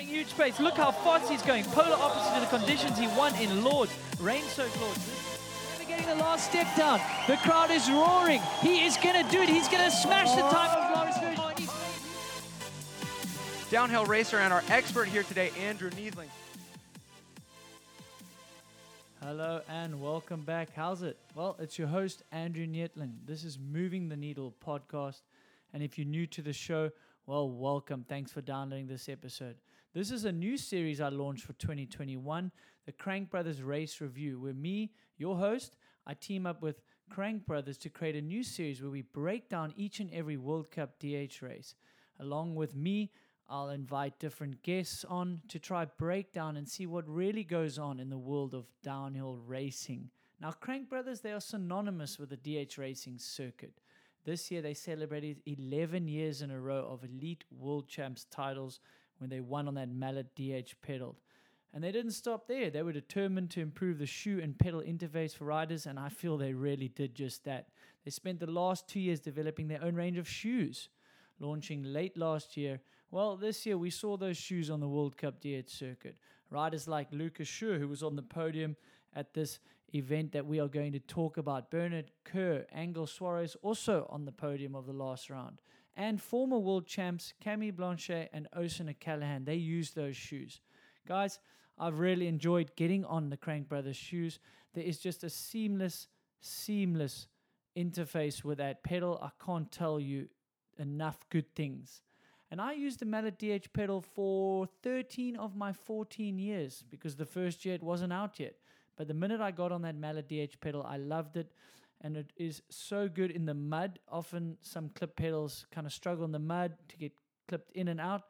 clearing huge space. Look how fast he's going. Polar opposite to the conditions he won in Lourdes. Rain-soaked Lourdes. Never getting the last step down. The crowd is roaring. He is going to do it. He's going to smash the time of Loris Vergier. Downhill racer and our expert here today, Andrew Neethling. Hello and welcome back. How's it? Well, it's your host, Andrew Neethling. This is Moving the Needle podcast. And if you're new to the show, well, welcome. Thanks for downloading this episode. This is a new series I launched for 2021, the Crank Brothers Race Review, where me, your host, I team up with Crank Brothers to create a new series where we break down each and every World Cup DH race. Along with me, I'll invite different guests on to try break down and see what really goes on in the world of downhill racing. Now, Crank Brothers, they are synonymous with the DH racing circuit. This year, they celebrated 11 years in a row of elite world champs titles when they won on that mallet DH pedal. And they didn't stop there. They were determined to improve the shoe and pedal interface for riders, and I feel they really did just that. They spent the last two years developing their own range of shoes, launching late last year. Well, this year we saw those shoes on the World Cup DH circuit. Riders like Luca Shaw, who was on the podium at this event that we are going to talk about. Bernard Kerr, Angel Suarez, also on the podium of the last round. And former world champs Camille Balanche and Oisin O'Callaghan, they used those shoes. Guys, I've really enjoyed getting on the Crank Brothers shoes. There is just a seamless, seamless interface with that pedal. I can't tell you enough good things. And I used the Mallet DH pedal for 13 of my 14 years because the first year it wasn't out yet. But the minute I got on that Mallet DH pedal, I loved it. And it is so good in the mud. Often some clip pedals kind of struggle in the mud to get clipped in and out.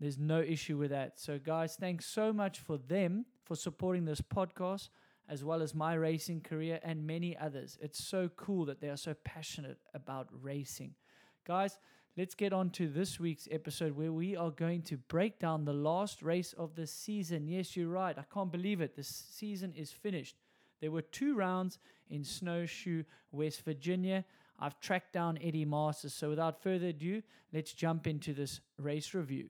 There's no issue with that. So, guys, thanks so much for them for supporting this podcast, as well as my racing career and many others. It's so cool that they are so passionate about racing. Guys, let's get on to this week's episode where we are going to break down the last race of the season. Yes, you're right. I can't believe it. The season is finished. There were two rounds in Snowshoe, West Virginia. I've tracked down Eddie Masters. So without further ado, let's jump into this race review.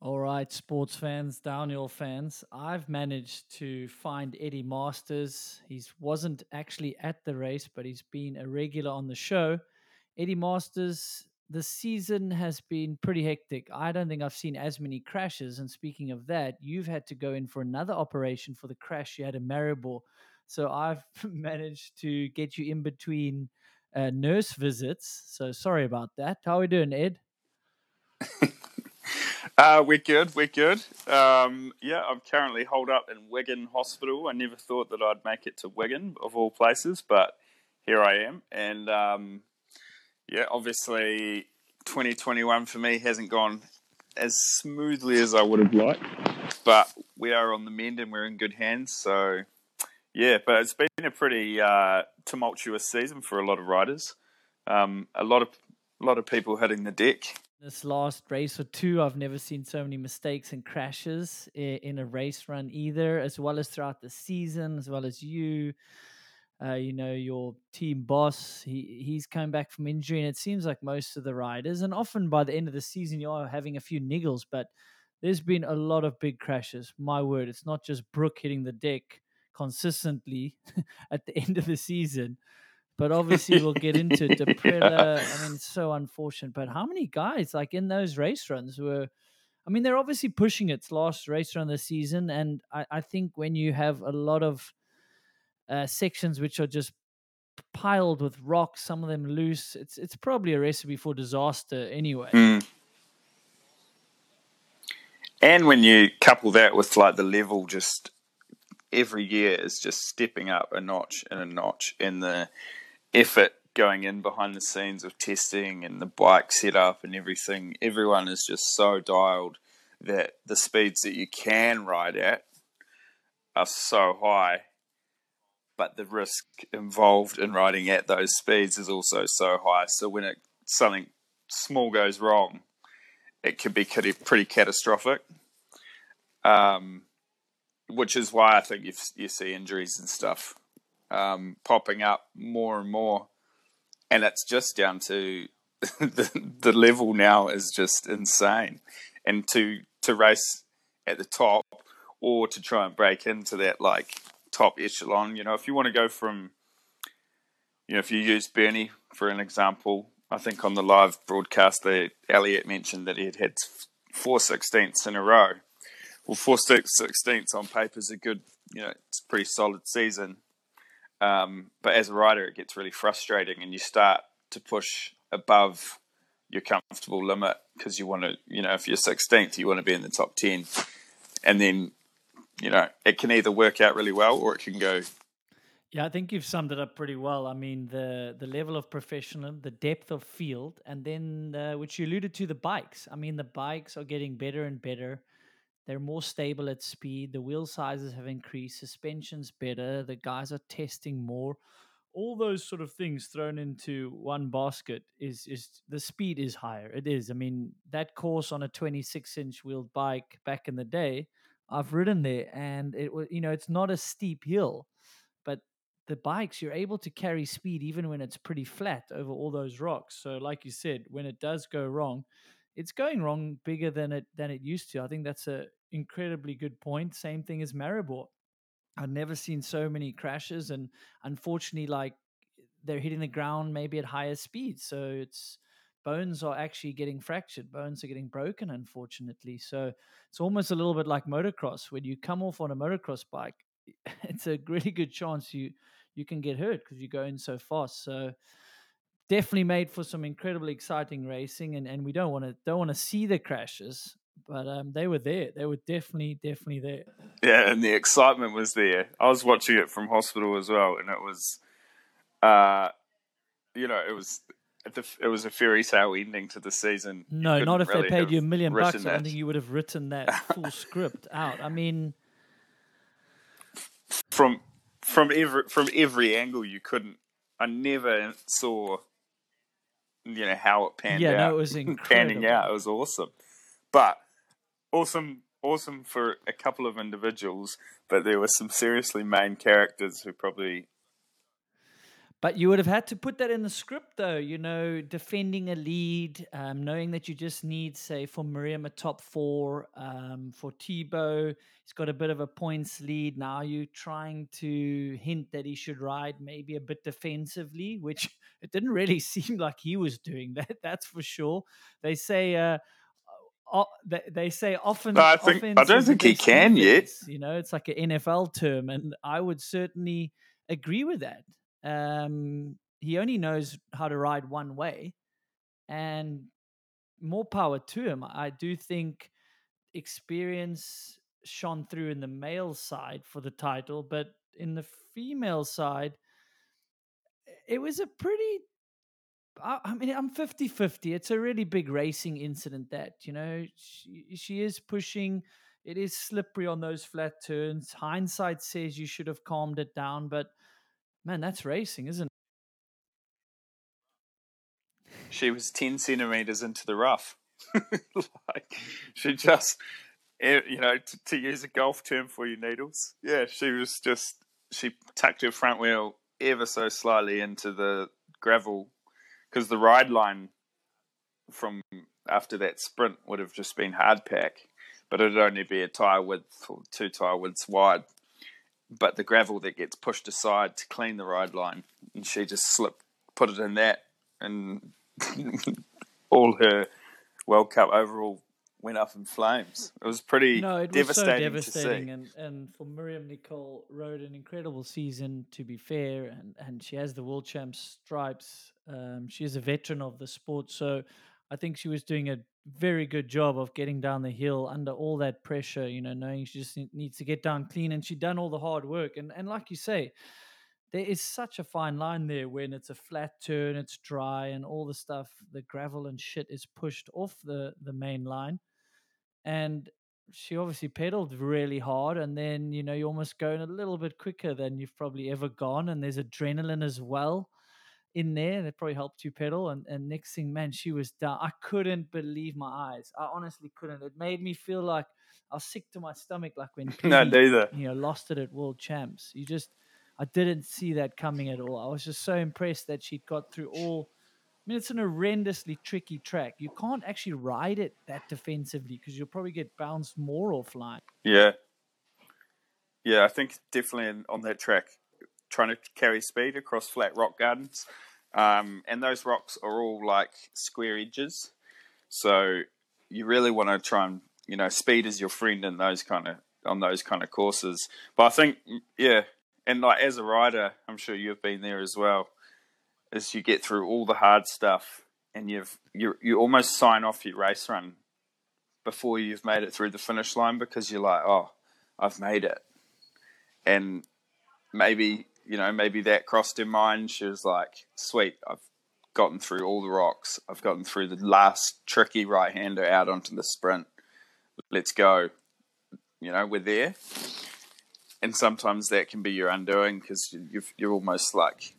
All right, sports fans, downhill fans, I've managed to find Eddie Masters. He wasn't actually at the race, but he's been a regular on the show. Eddie Masters, the season has been pretty hectic. I don't think I've seen as many crashes. And speaking of that, you've had to go in for another operation for the crash you had in Maribor. So I've managed to get you in between uh, nurse visits. So sorry about that. How are we doing, Ed? Uh, we're good. We're good. Um, yeah, I'm currently holed up in Wigan Hospital. I never thought that I'd make it to Wigan, of all places, but here I am. And um, yeah, obviously, 2021 for me hasn't gone as smoothly as I would have liked, but we are on the mend and we're in good hands. So yeah, but it's been a pretty uh, tumultuous season for a lot of riders. Um, a lot of a lot of people hitting the deck. This last race or two, I've never seen so many mistakes and crashes in a race run either, as well as throughout the season, as well as you. Uh, you know, your team boss, he, he's come back from injury, and it seems like most of the riders, and often by the end of the season, you are having a few niggles, but there's been a lot of big crashes. My word, it's not just Brooke hitting the deck consistently at the end of the season. But obviously, we'll get into. Daprela, I mean, it's so unfortunate. But how many guys, like in those race runs, were. I mean, they're obviously pushing its last race run of the season. And I, I think when you have a lot of uh, sections which are just piled with rocks, some of them loose, it's, it's probably a recipe for disaster anyway. Mm. And when you couple that with like the level just every year is just stepping up a notch and a notch in the effort going in behind the scenes of testing and the bike setup and everything. Everyone is just so dialed that the speeds that you can ride at are so high, but the risk involved in riding at those speeds is also so high. So when it something small goes wrong, it could be pretty catastrophic. Um, which is why I think you you see injuries and stuff um, popping up more and more, and it's just down to the the level now is just insane, and to to race at the top or to try and break into that like top echelon. You know, if you want to go from, you know, if you use Bernie for an example, I think on the live broadcast, the Elliot mentioned that he had had four sixteenths in a row. Well, four sixteenths on paper is a good, you know, it's a pretty solid season. Um, but as a rider, it gets really frustrating, and you start to push above your comfortable limit because you want to, you know, if you're 16th, you want to be in the top 10. And then, you know, it can either work out really well or it can go. Yeah, I think you've summed it up pretty well. I mean, the the level of professionalism, the depth of field, and then uh, which you alluded to, the bikes. I mean, the bikes are getting better and better. They're more stable at speed. The wheel sizes have increased. Suspension's better. The guys are testing more all those sort of things thrown into one basket is is the speed is higher. It is. I mean, that course on a 26 inch wheeled bike back in the day, I've ridden there, and it was you know it's not a steep hill, but the bikes you're able to carry speed even when it's pretty flat over all those rocks. So, like you said, when it does go wrong, it's going wrong bigger than it than it used to. I think that's a incredibly good point. Same thing as Maribor. I've never seen so many crashes, and unfortunately, like they're hitting the ground maybe at higher speeds, so it's bones are actually getting fractured, bones are getting broken, unfortunately. So it's almost a little bit like motocross. When you come off on a motocross bike, it's a really good chance you you can get hurt because you're going so fast. So definitely made for some incredibly exciting racing, and, and we don't want to don't want to see the crashes but um, they were there. They were definitely, definitely there. Yeah, and the excitement was there. I was watching it from hospital as well, and it was, uh, you know, it was it was a fairy tale ending to the season. No, not if really they paid you a million bucks. That. I don't think you would have written that full script out. I mean, from from every from every angle, you couldn't. I never saw, you know, how it panned yeah, out. Yeah, no, it was incredible. panning out. It was awesome, but awesome, awesome for a couple of individuals, but there were some seriously main characters who probably. But you would have had to put that in the script, though. You know, defending a lead, um, knowing that you just need, say, for Myriam a top four, um, for Thibaut, he's got a bit of a points lead. Now you're trying to hint that he should ride maybe a bit defensively, which it didn't really seem like he was doing that. That's for sure. They say. Uh, they, they say often. No, I think I don't think he can defense, yet. You know, it's like an NFL term, and I would certainly agree with that. Um, he only knows how to ride one way, and more power to him. I do think experience shone through in the male side for the title, but in the female side, it was a pretty I, mean, I'm 50 50. It's a really big racing incident that, you know, she, she is pushing. It is slippery on those flat turns. Hindsight says you should have calmed it down, but man, that's racing, isn't it? She was 10 centimeters into the rough. like, she just, eh, you know, to, to use a golf term for you, Needles. Yeah, she was just, she tucked her front wheel ever so slightly into the gravel because the ride line from after that sprint would have just been hard pack, but it'd only be a tire width or two tire widths wide. But the gravel that gets pushed aside to clean the ride line, and she just slipped, put it in that, and all her World Cup overall went up in flames. It was pretty no, it was devastating, so devastating And, and for Myriam Nicole rode an incredible season to be fair and, and she has the world champs stripes. Um, she is a veteran of the sport. So I think she was doing a very good job of getting down the hill under all that pressure, you know, knowing she just needs to get down clean and she'd done all the hard work. And and like you say, there is such a fine line there when it's a flat turn, it's dry, and all the stuff, the gravel and shit is pushed off the the main line. And she obviously pedaled really hard, and then you know you're almost going a little bit quicker than you've probably ever gone, and there's adrenaline as well in there that probably helped you pedal. And, and next thing, man, she was done. I couldn't believe my eyes. I honestly couldn't. It made me feel like I was sick to my stomach, like when Pete, no, neither. you know lost it at World Champs. You just I didn't see that coming at all. I was just so impressed that she got through all I mean, it's an horrendously tricky track. You can't actually ride it that defensively because you'll probably get bounced more offline. Yeah. Yeah, I think definitely on that track, trying to carry speed across flat rock gardens. Um, and those rocks are all like square edges. So you really want to try and, you know, speed is your friend in those kind of, on those kind of courses. But I think, yeah, and like as a rider, I'm sure you've been there as well, as you get through all the hard stuff and you've, you, you almost sign off your race run before you've made it through the finish line because you're like, oh, I've made it. And maybe, you know, maybe that crossed her mind. She was like, sweet, I've gotten through all the rocks. I've gotten through the last tricky right hander out onto the sprint. Let's go. You know, we're there. And sometimes that can be your undoing because you're almost like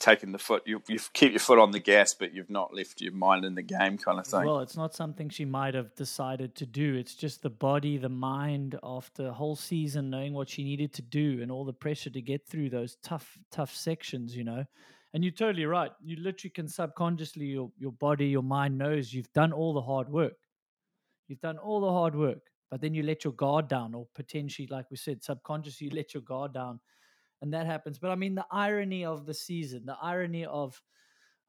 taken the foot. You you keep your foot on the gas, but you've not left your mind in the game, kind of thing. Well, it's not something she might have decided to do. It's just the body, the mind, after the whole season, knowing what she needed to do and all the pressure to get through those tough, tough sections. You know, and you're totally right. You literally can subconsciously, your your body, your mind knows you've done all the hard work. You've done all the hard work, but then you let your guard down, or potentially, like we said, subconsciously, you let your guard down and that happens. But I mean, the irony of the season, the irony of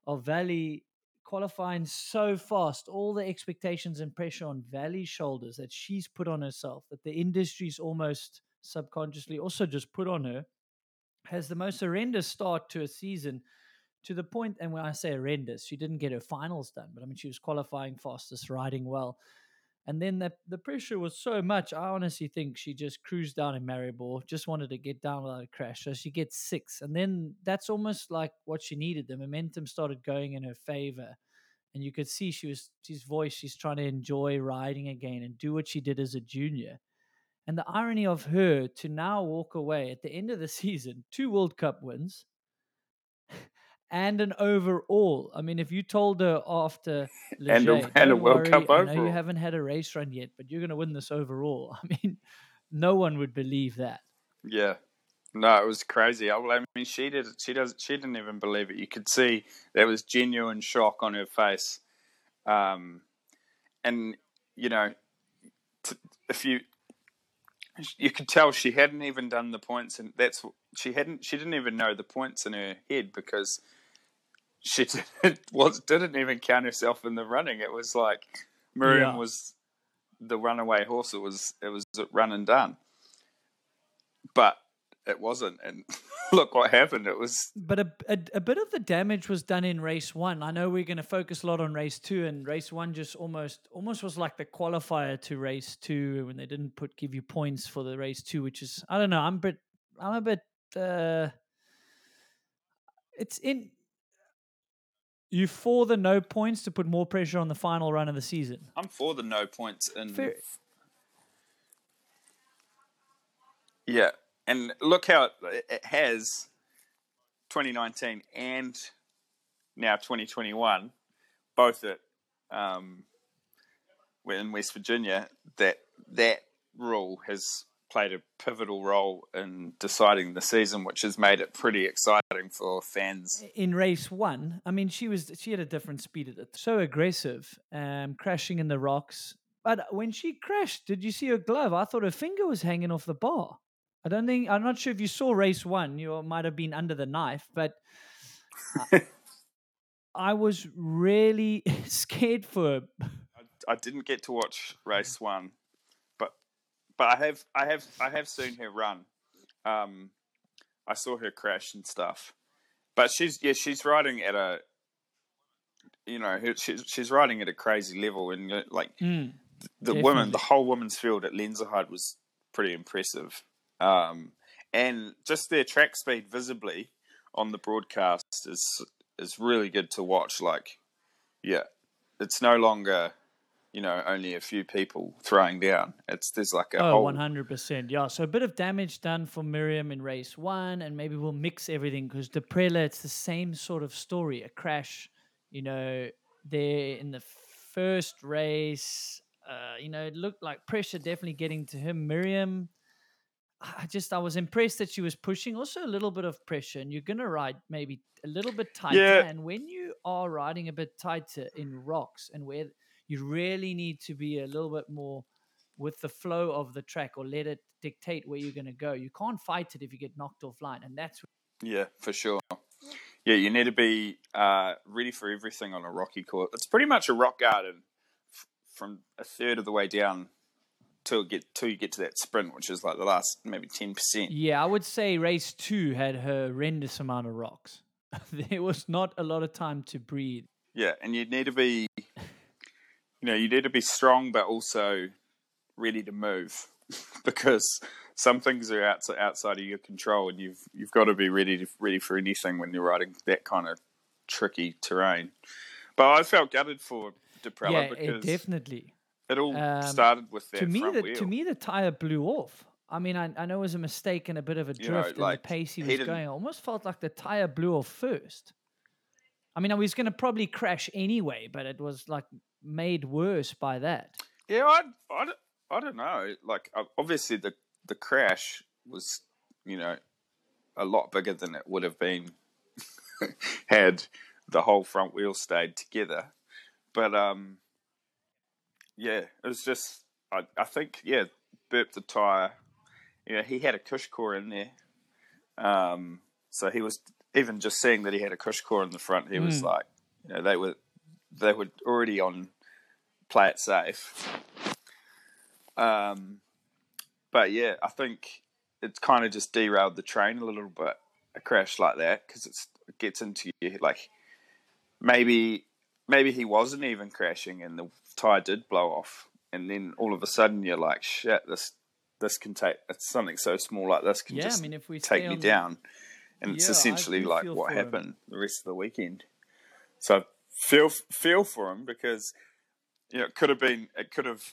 of Vali qualifying so fast, all the expectations and pressure on Vali's shoulders that she's put on herself, that the industry's almost subconsciously also just put on her, has the most horrendous start to a season. To the point, and when I say horrendous, she didn't get her finals done, but I mean, she was qualifying fastest, riding well. And then the the pressure was so much. I honestly think she just cruised down in Maribor, just wanted to get down without a crash. So she gets six, and then that's almost like what she needed. The momentum started going in her favor, and you could see she was she's voice. She's trying to enjoy riding again and do what she did as a junior. And the irony of her to now walk away at the end of the season, two World Cup wins, and an overall. I mean, if you told her after Les Gets, and a, and a World worry, Cup I overall. know you haven't had a race run yet, but you're going to win this overall. I mean, no one would believe that. Yeah. No, it was crazy. I, I mean, she did. She does. She didn't even believe it. You could see there was genuine shock on her face, um, and you know, t- if you, you could tell she hadn't even done the points, and that's she hadn't. She didn't even know the points in her head because she didn't, was didn't even count herself in the running. It was like Myriam Yeah. was the runaway horse. It was it was run and done, but it wasn't. And look what happened. It was But a, a, a bit of the damage was done in race one. I know we're going to focus a lot on race two, and race one just almost almost was like the qualifier to race two when they didn't put give you points for the race two, which is I don't know. I'm a bit I'm a bit. Uh, it's in. You for the no points to put more pressure on the final run of the season. I'm for the no points in. Fair- Yeah, and look how it, it has 2019 and now 2021, both at um, in West Virginia. That that rule has played a pivotal role in deciding the season, which has made it pretty exciting for fans. in race one, I mean, she was she had a different speed at it, so aggressive, um, crashing in the rocks. But when she crashed, did you see her glove? I thought her finger was hanging off the bar. I don't think I'm not sure if you saw race one. You might have been under the knife, but I, I was really scared for her. I didn't get to watch race one, but I have I have I have seen her run. Um, I saw her crash and stuff, but she's yeah she's riding at a you know her- she's she's riding at a crazy level and uh, like Mm. the women the whole women's field at Lenzerheide was pretty impressive, um, and just their track speed visibly on the broadcast is is really good to watch. Like yeah, it's no longer you know only a few people throwing down. It's there's like a Oh, whole 100%. Yeah. So a bit of damage done for Myriam in race one, and maybe we'll mix everything because Daprela, it's the same sort of story. A crash, you know, there in the first race, uh, you know, it looked like pressure definitely getting to him. Myriam, I just, I was impressed that she was pushing also a little bit of pressure, and you're to ride maybe a little bit tighter. Yeah. And when you are riding a bit tighter in rocks and where you really need to be a little bit more with the flow of the track or let it dictate where you're going to go. You can't fight it if you get knocked offline, and that's Yeah, for sure. Yeah, you need to be uh, ready for everything on a rocky court. It's pretty much a rock garden f- from a third of the way down till get till you get to that sprint, which is like the last maybe ten percent. yeah. I would say race two had horrendous amount of rocks. there was not a lot of time to breathe. Yeah, and you need to be, you know, you need to be strong, but also ready to move because some things are outside outside of your control, and you've you've got to be ready to, ready for anything when you're riding that kind of tricky terrain. But I felt gutted for Daprela yeah, because it definitely. it all um, started with that to me, front the, wheel. to me, the tire blew off. I mean, I, I know it was a mistake and a bit of a You know, drift like, and the pace he he was didn't- going. I almost felt like the tire blew off first. I mean, I was going to probably crash anyway, but it was like made worse by that. Yeah, I, I, don't- I don't know. Like, obviously, the the crash was, you know, a lot bigger than it would have been had the whole front wheel stayed together. But um, yeah, it was just. I, I think yeah, burped the tire. You know, he had a CushCore in there, um, so he was even just seeing that he had a CushCore in the front. He was Mm. like, you know, they were they were already on play it safe. Um, but yeah, I think it's kind of just derailed the train a little bit. A crash like that because it gets into you like maybe maybe he wasn't even crashing and the tire did blow off, and then all of a sudden you're like, shit, this this can take it's something so small like this can Yeah, just I mean, if we take me the- down, and it's Yeah, I essentially like what for him. happened the rest of the weekend. So feel feel for him because you know it could have been it could have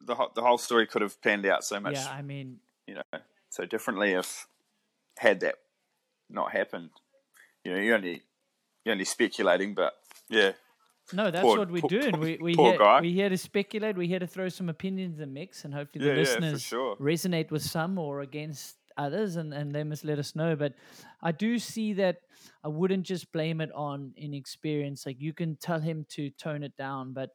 the whole, the whole story could have panned out so much Yeah, I mean, you know so differently if had that not happened. You know, you're only you're only speculating, but yeah, no, that's Poor- what we're poor- doing. poor- we we poor here, guy. we're here to speculate. We're here to throw some opinions in the mix, and hopefully the Yeah, yeah, listeners sure. resonate with some or against others, and and they must let us know. But I do see that I wouldn't just blame it on inexperience. Like you can tell him to tone it down, but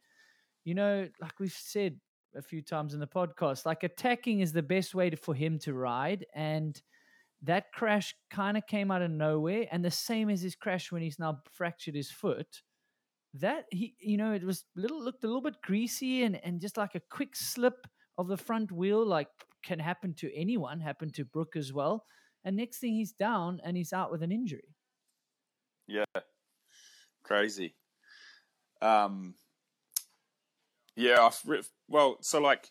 you know, like we've said a few times in the podcast, like attacking is the best way to, for him to ride, and that crash kind of came out of nowhere, and the same as his crash when he's now fractured his foot. That he, you know, it was little looked a little bit greasy and and just like a quick slip of the front wheel, like can happen to anyone, happened to Brooke as well. And next thing he's down and he's out with an injury. yeah, crazy. Um, yeah, I've well, so like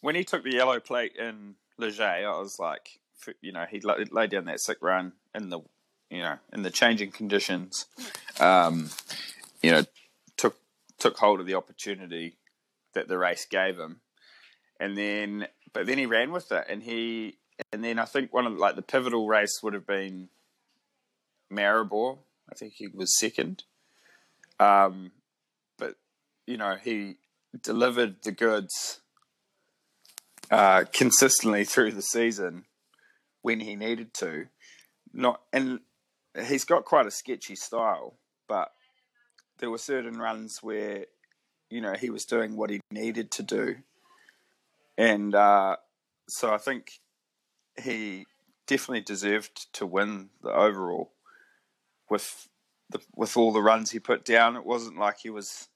when he took the yellow plate in Les Gets, I was like, you know, he laid down that sick run in the, you know, in the changing conditions. Um, you know, took took hold of the opportunity that the race gave him, and then but then he ran with it, and he and then I think one of like the pivotal race would have been Maribor. I think he was second. Um, but you know he delivered the goods uh, consistently through the season when he needed to. Not and he's got quite a sketchy style, but there were certain runs where you know he was doing what he needed to do, and uh, so I think he definitely deserved to win the overall with the, with all the runs he put down. It wasn't like he was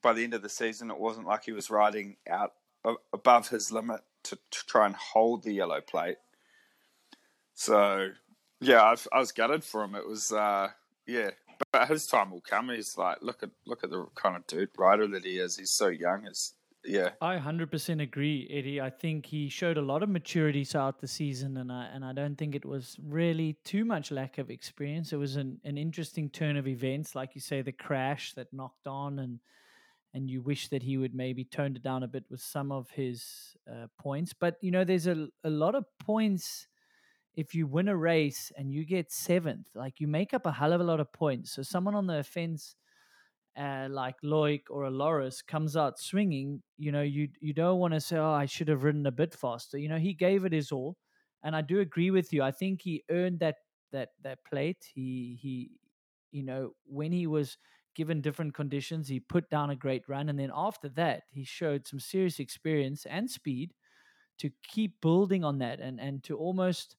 by the end of the season. It wasn't like he was riding out above his limit to, to try and hold the yellow plate. So yeah, I've, I was gutted for him. It was uh, yeah, but his time will come. He's like look at look at the kind of dude rider that he is. He's so young. Yeah, I 100% agree, Eddie. I think he showed a lot of maturity throughout the season, and I and I don't think it was really too much lack of experience. It was an, an interesting turn of events, like you say, the crash that knocked on, and and you wish that he would maybe toned it down a bit with some of his uh, points. But you know, there's a a lot of points if you win a race and you get seventh. Like you make up a hell of a lot of points. So someone on the offense uh, like Loic or a Loris comes out swinging, you know, you you don't want to say, "Oh, I should have ridden a bit faster." You know, he gave it his all, and I do agree with you. I think he earned that that that plate. He he you know, when he was given different conditions, he put down a great run. And then after that, he showed some serious experience and speed to keep building on that and, and to almost,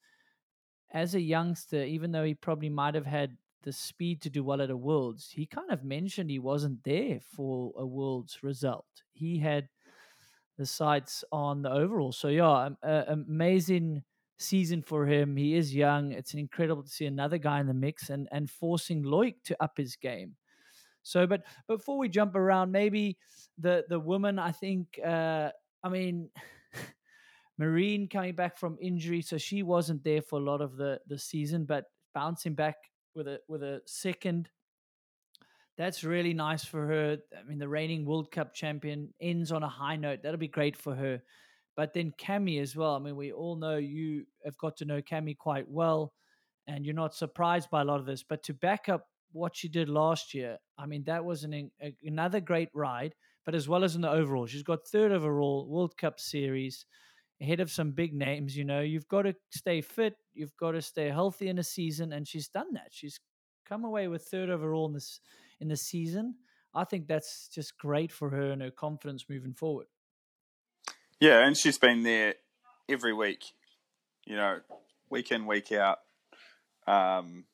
as a youngster, even though he probably might have had the speed to do well at a Worlds, he kind of mentioned he wasn't there for a Worlds result. He had the sights on the overall. So, yeah, amazing season for him. He is young. It's incredible to see another guy in the mix and, and forcing Loic to up his game. So, but before we jump around, maybe the the woman, I think, uh, I mean, Marine coming back from injury, so she wasn't there for a lot of the the season, but bouncing back with a with a second. That's really nice for her. I mean, the reigning World Cup champion ends on a high note. That'll be great for her. But then Cami as well. I mean, we all know you have got to know Cami quite well, and you're not surprised by a lot of this. But to back up what she did last year, I mean, that was an, a, another great ride. But as well as in the overall, she's got third overall World Cup series ahead of some big names. You know, you've got to stay fit, you've got to stay healthy in a season, and she's done that. She's come away with third overall in this in the season. I think that's just great for her and her confidence moving forward. Yeah, and she's been there every week, you know, week in, week out, um,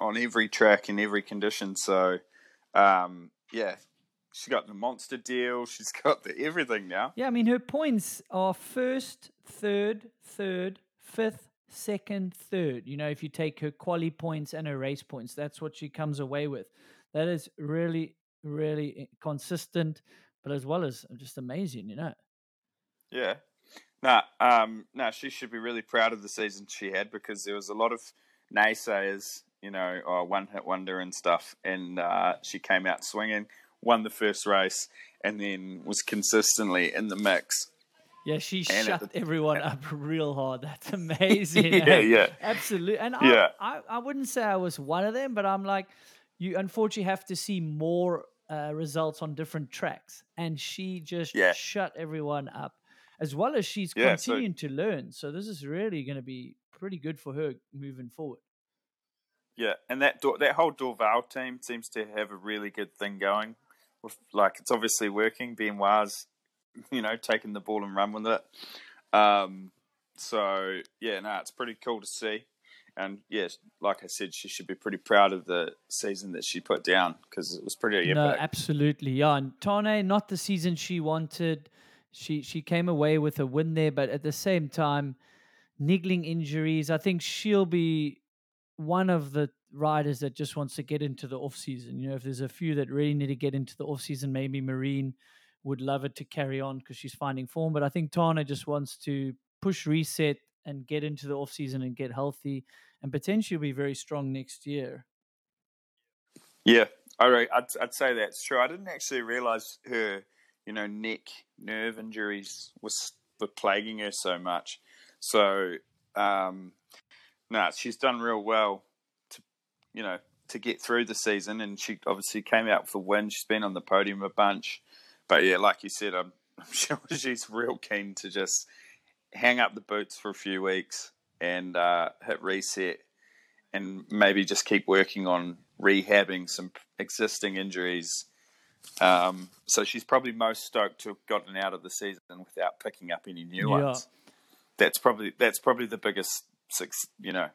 on every track in every condition. So, um, yeah, she's got the monster deal. She's got the everything now. Yeah, I mean, her points are first, third, third, fifth, second, third. You know, if you take her quali points and her race points, that's what she comes away with. That is really, really consistent, but as well as just amazing, you know. Yeah. Nah, um, nah, she should be really proud of the season she had because there was a lot of naysayers, you know, oh, one hit wonder and stuff, and uh, she came out swinging, won the first race, and then was consistently in the mix. Yeah, she and shut the, everyone up real hard. That's amazing. yeah, yeah, absolutely. And yeah. I, I, I wouldn't say I was one of them, but I'm like, you unfortunately have to see more uh, results on different tracks, and she just yeah. shut everyone up as well as she's yeah, continuing so, to learn. So this is really going to be pretty good for her moving forward. Yeah, and that that whole Dorval team seems to have a really good thing going. Like it's obviously working. Benoit's, you know, taking the ball and run with it. Um, so yeah, no, it's pretty cool to see. And yes, like I said, she should be pretty proud of the season that she put down because it was pretty epic. No, absolutely, yeah. And Tahnée, not the season she wanted she she came away with a win there, but at the same time, niggling injuries. I think she'll be one of the riders that just wants to get into the off season. You know, if there's a few that really need to get into the off season, maybe Marine would love it to carry on because she's finding form. But I think Tahnée just wants to push reset and get into the off season and get healthy and potentially be very strong next year. Yeah. I'd, I'd say that's true. I didn't actually realize her you know, neck nerve injuries was were plaguing her so much. So, um, no, she's done real well you know, to get through the season, and she obviously came out for a win. She's been on the podium a bunch, but yeah, like you said, I'm, I'm sure she's real keen to just hang up the boots for a few weeks and uh, hit reset, and maybe just keep working on rehabbing some existing injuries um, so she's probably most stoked to have gotten out of the season without picking up any new yeah. ones. That's probably that's probably the biggest six, you know,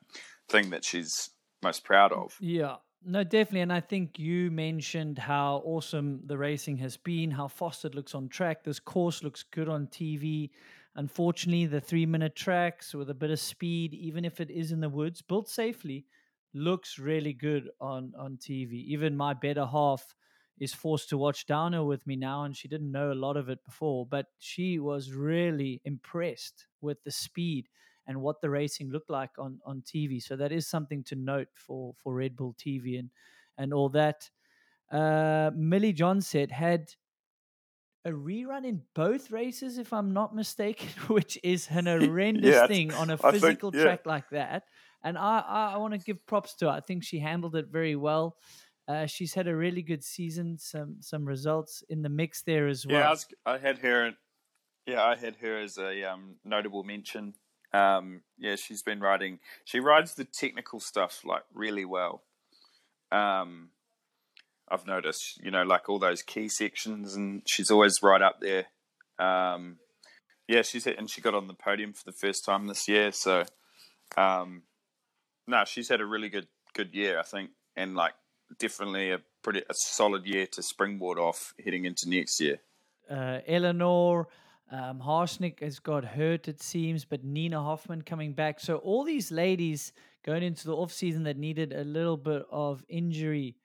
thing that she's most proud of. Yeah. No, definitely. And I think you mentioned how awesome the racing has been, how fast it looks on track. This course looks good on TV. Unfortunately, the three minute tracks with a bit of speed, even if it is in the woods, built safely, looks really good on, on TV. Even my better half is forced to watch Downer with me now, and she didn't know a lot of it before, but she was really impressed with the speed and what the racing looked like on on TV. So that is something to note for for Red Bull TV and and all that. Uh, Mille Johnset had a rerun in both races, if I'm not mistaken, which is an horrendous yeah, thing on a physical think, yeah. track like that. And I, I, I want to give props to her. I think she handled it very well. Uh, she's had a really good season. Some some results in the mix there as well. Yeah, I, was, I had her. Yeah, I had her as a um, notable mention. Um, yeah, she's been riding. She rides the technical stuff like really well. Um, I've noticed, you know, like all those key sections, and she's always right up there. Um, yeah, she's and she got on the podium for the first time this year. So, um, no, she's had a really good good year, I think, and like definitely a pretty a solid year to springboard off heading into next year. Uh, Eleanor um, Harsnick has got hurt, it seems, but Nina Hoffmann coming back. So all these ladies going into the off season that needed a little bit of injury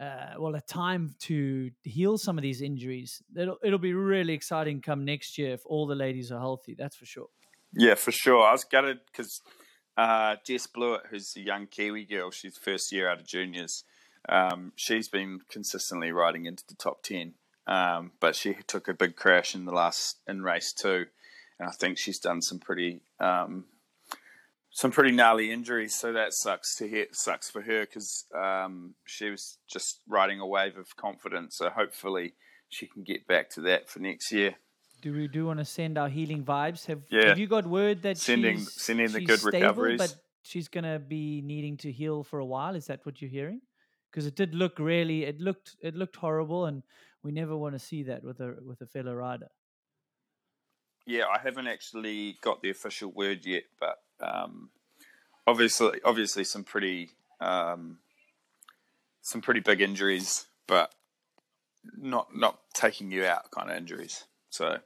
uh, well, a time to heal some of these injuries. It'll, it'll be really exciting come next year if all the ladies are healthy. That's for sure. Yeah, for sure. I was gutted because uh, Jess Blewitt, who's a young Kiwi girl, she's first year out of juniors. Um, she's been consistently riding into the top ten, um, but she took a big crash in the last in race two, and I think she's done some pretty um, some pretty gnarly injuries, so that sucks to hear. Sucks for her because um, she was just riding a wave of confidence. So hopefully she can get back to that for next year. Do we do want to send our healing vibes? Have Yeah. Have you got word that Sending- she's, sending the she's good stable, recoveries. but she's gonna be needing to heal for a while? Is that what you're hearing? Because it did look really, it looked, it looked horrible, and we never want to see that with a with a fellow rider. Yeah, I haven't actually got the official word yet, but um, obviously, obviously some pretty um, some pretty big injuries, but not not taking you out kind of injuries. So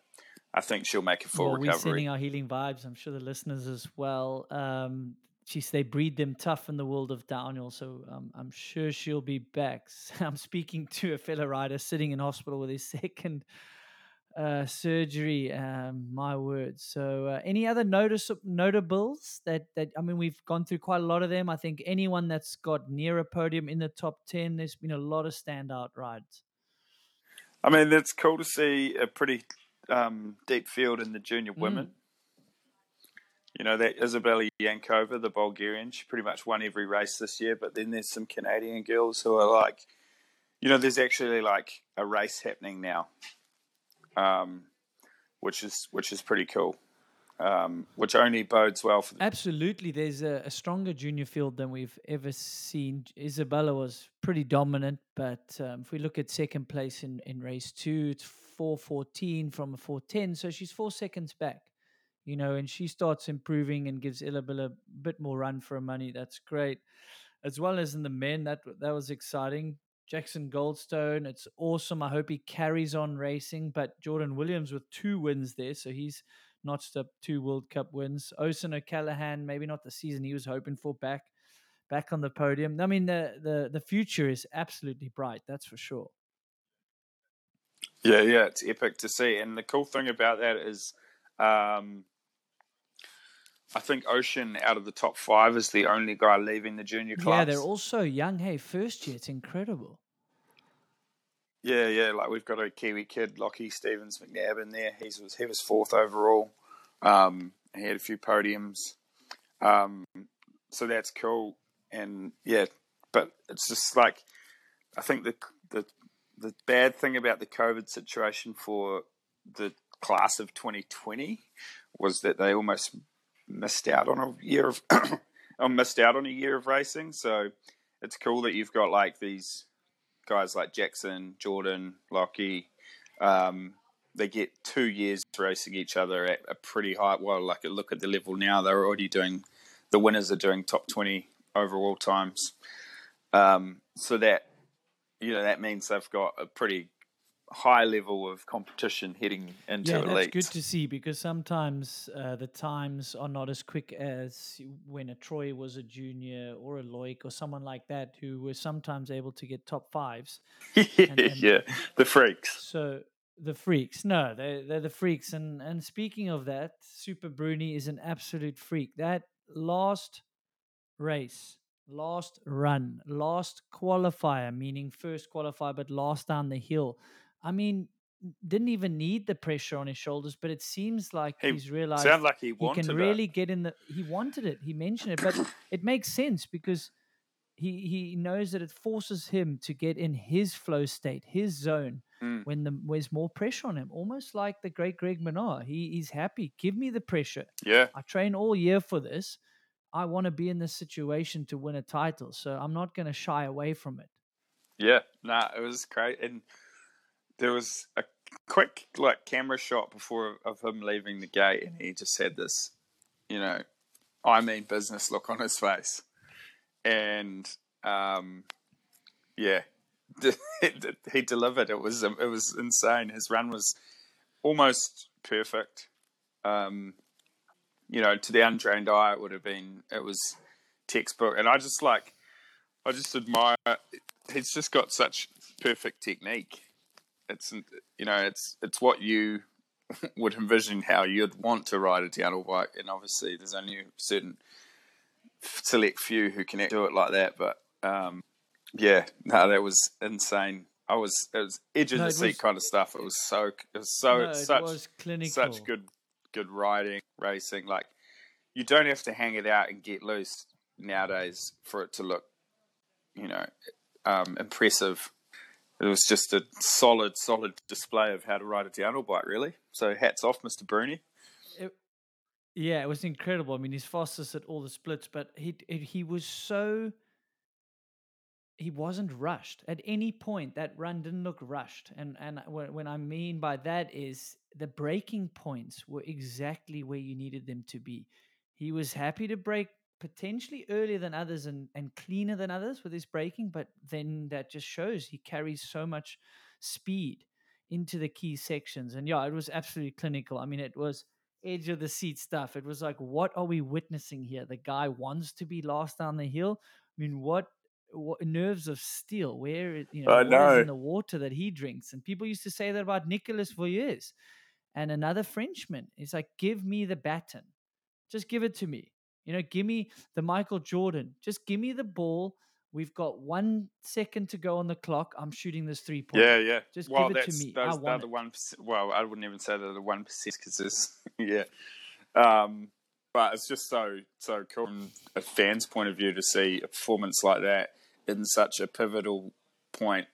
I think she'll make a full well, we're recovery. sending our healing vibes. I'm sure the listeners as well. Um, she's they breed them tough in the world of downhill, so um, I'm sure she'll be back. I'm speaking to a fellow rider sitting in hospital with his second uh, surgery. Um, my word. So, uh, any other notice notables that that I mean, we've gone through quite a lot of them. I think anyone that's got near a podium in the top ten, there's been a lot of standout rides. I mean, it's cool to see a pretty um, deep field in the junior Mm. women. You know, that Izabela Yankova, the Bulgarian, she pretty much won every race this year. But then there's some Canadian girls who are like, you know, there's actually like a race happening now, um, which is which is pretty cool. Um, which only bodes well for the Absolutely, there's a, a stronger junior field than we've ever seen. Izabela was pretty dominant, but um, if we look at second place in, in race two, it's 414 from a 410, so she's four seconds back, you know, and she starts improving and gives Izabela a bit more run for her money. That's great. As well as in the men, that that was exciting. Jackson Goldstone, it's awesome. I hope he carries on racing, but Jordan Williams with two wins there, so he's notched up two World Cup wins. Oisin O'Callaghan, maybe not the season he was hoping for, back back on the podium. I mean, the the the future is absolutely bright. That's for sure. Yeah, yeah, it's epic to see. And the cool thing about that is, um, I think Oisin out of the top five is the only guy leaving the junior class. Yeah, they're all so young. Hey, first year, it's incredible. Yeah, yeah. Like we've got a Kiwi kid, Lachie Stevens-McNab, in there. He was he was fourth overall. Um, he had a few podiums, um, so that's cool. And yeah, but it's just like I think the the the bad thing about the COVID situation for the class of 2020 was that they almost missed out on a year of or missed out on a year of racing. So it's cool that you've got like these guys like Jackson, Jordan, Lachie. Um, they get two years racing each other at a pretty high. Well, like look at the level now; they're already doing. The winners are doing top twenty overall times. Um, so that you know that means they've got a pretty high level of competition heading into yeah, elite. that's good to see because sometimes uh, the times are not as quick as when a Troy was a junior or a Loic or someone like that who were sometimes able to get top fives. and- yeah, the freaks. So the freaks, no, they're, they're the freaks. And and speaking of that, Super Bruni is an absolute freak. That last race, last run, last qualifier, meaning first qualifier, but last down the hill. I mean, didn't even need the pressure on his shoulders, but it seems like He he's realized Sound like he he can really get in the. He wanted it. He mentioned it, but it makes sense because he he knows that it forces him to get in his flow state, his zone, Mm. when the, there's more pressure on him. Almost like the great Greg Minnaar. He he's happy. Give me the pressure. Yeah, I train all year for this. I want to be in this situation to win a title, so I'm not going to shy away from it. Yeah, nah, it was great, and there was a quick like camera shot before of him leaving the gate, and he just had this, you know, I mean business look on his face, and um, yeah, he delivered. It was it was insane. His run was almost perfect. Um, you know, to the untrained eye, it would have been it was textbook, and I just like I just admire. He's just got such perfect technique. It's you know, it's it's what you would envision how you'd want to ride a downhill bike, and obviously there's only a certain select few who can do it like that. But um, yeah, no, that was insane. I was it was edge of no, the seat was, kind of stuff. It was so it was so no, such was such good good riding racing. Like you don't have to hang it out and get loose nowadays for it to look, you know, um, impressive. It was just a solid, solid display of how to ride a downhill bike, really. So hats off, Mr. Bruni. Yeah, it was incredible. I mean, he's fastest at all the splits, but he he was so he wasn't rushed at any point. That run didn't look rushed, and and when I mean by that is the breaking points were exactly where you needed them to be. He was happy to break potentially earlier than others and, and cleaner than others with his braking, but then that just shows he carries so much speed into the key sections. And yeah, it was absolutely clinical. I mean, it was edge of the seat stuff. It was like, what are we witnessing here? The guy wants to be last down the hill. I mean, what, what nerves of steel? Where you know, what is in the water that he drinks? And people used to say that about Nicolas for years. And another Frenchman, it's like, give me the baton, just give it to me. You know, give me the Michael Jordan. Just give me the ball. We've got one second to go on the clock. I'm shooting this three point. Yeah, yeah. Just well, give it to me. Those, I want the one. Well, I wouldn't even say they're the one percent because it's yeah. Um, but it's just so so cool from a fan's point of view to see a performance like that in such a pivotal point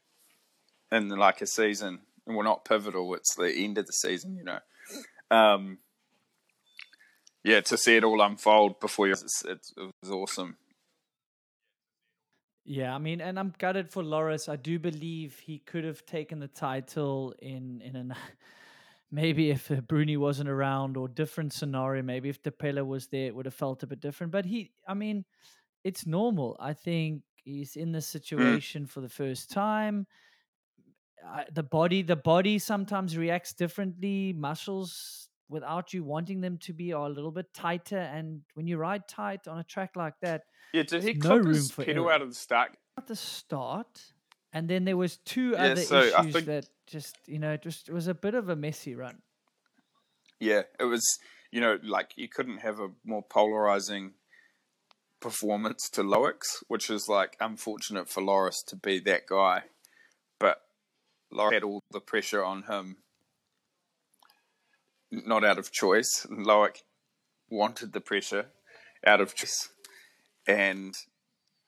in like a season. Well, not pivotal. It's the end of the season, you know. Um, yeah, to see it all unfold before you, it's, it's, it was awesome. Yeah, I mean, and I'm gutted for Loris. I do believe he could have taken the title in in an maybe if Bruni wasn't around or different scenario. Maybe if Daprela was there, it would have felt a bit different. But he, I mean, it's normal. I think he's in this mm. situation for the first time. Uh, the body, the body sometimes reacts differently. Muscles without you wanting them to be are a little bit tighter. And when you ride tight on a track like that, yeah, did he no room for pedal error. out of the start? At the start, and then there was two yeah, other so issues think... that just you know just it was a bit of a messy run. Yeah, it was. You know, like you couldn't have a more polarizing performance to Loics, which is like unfortunate for Loris to be that guy. But Loris had all the pressure on him not out of choice. Loic wanted the pressure out of choice, and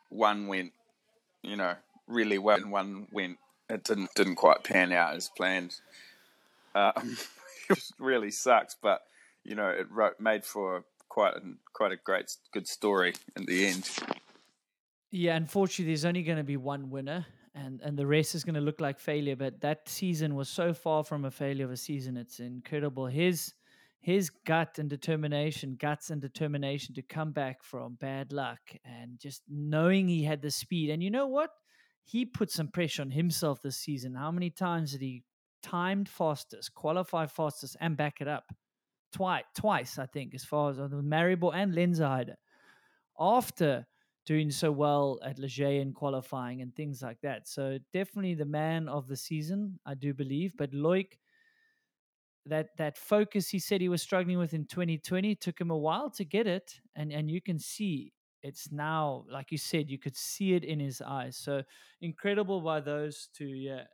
one went, you know, really well, and one went it didn't didn't quite pan out as planned. Um, it really sucks, but you know, it wrote, made for quite a, quite a great good story in the end. Yeah, unfortunately, there's only going to be one winner, and and the rest is going to look like failure. But that season was so far from a failure of a season. It's incredible. His his gut and determination, guts and determination to come back from bad luck, and just knowing he had the speed. And you know what? He put some pressure on himself this season. How many times did he timed fastest, qualify fastest, and back it up? Twice, twice I think, as far as Maribor and Lenzerheide. After doing so well at Les Gets in qualifying and things like that. So definitely the man of the season, I do believe. But Loic, that that focus he said he was struggling with in 2020 took him a while to get it, and and you can see it's now like you said you could see it in his eyes. So incredible by those two, yeah.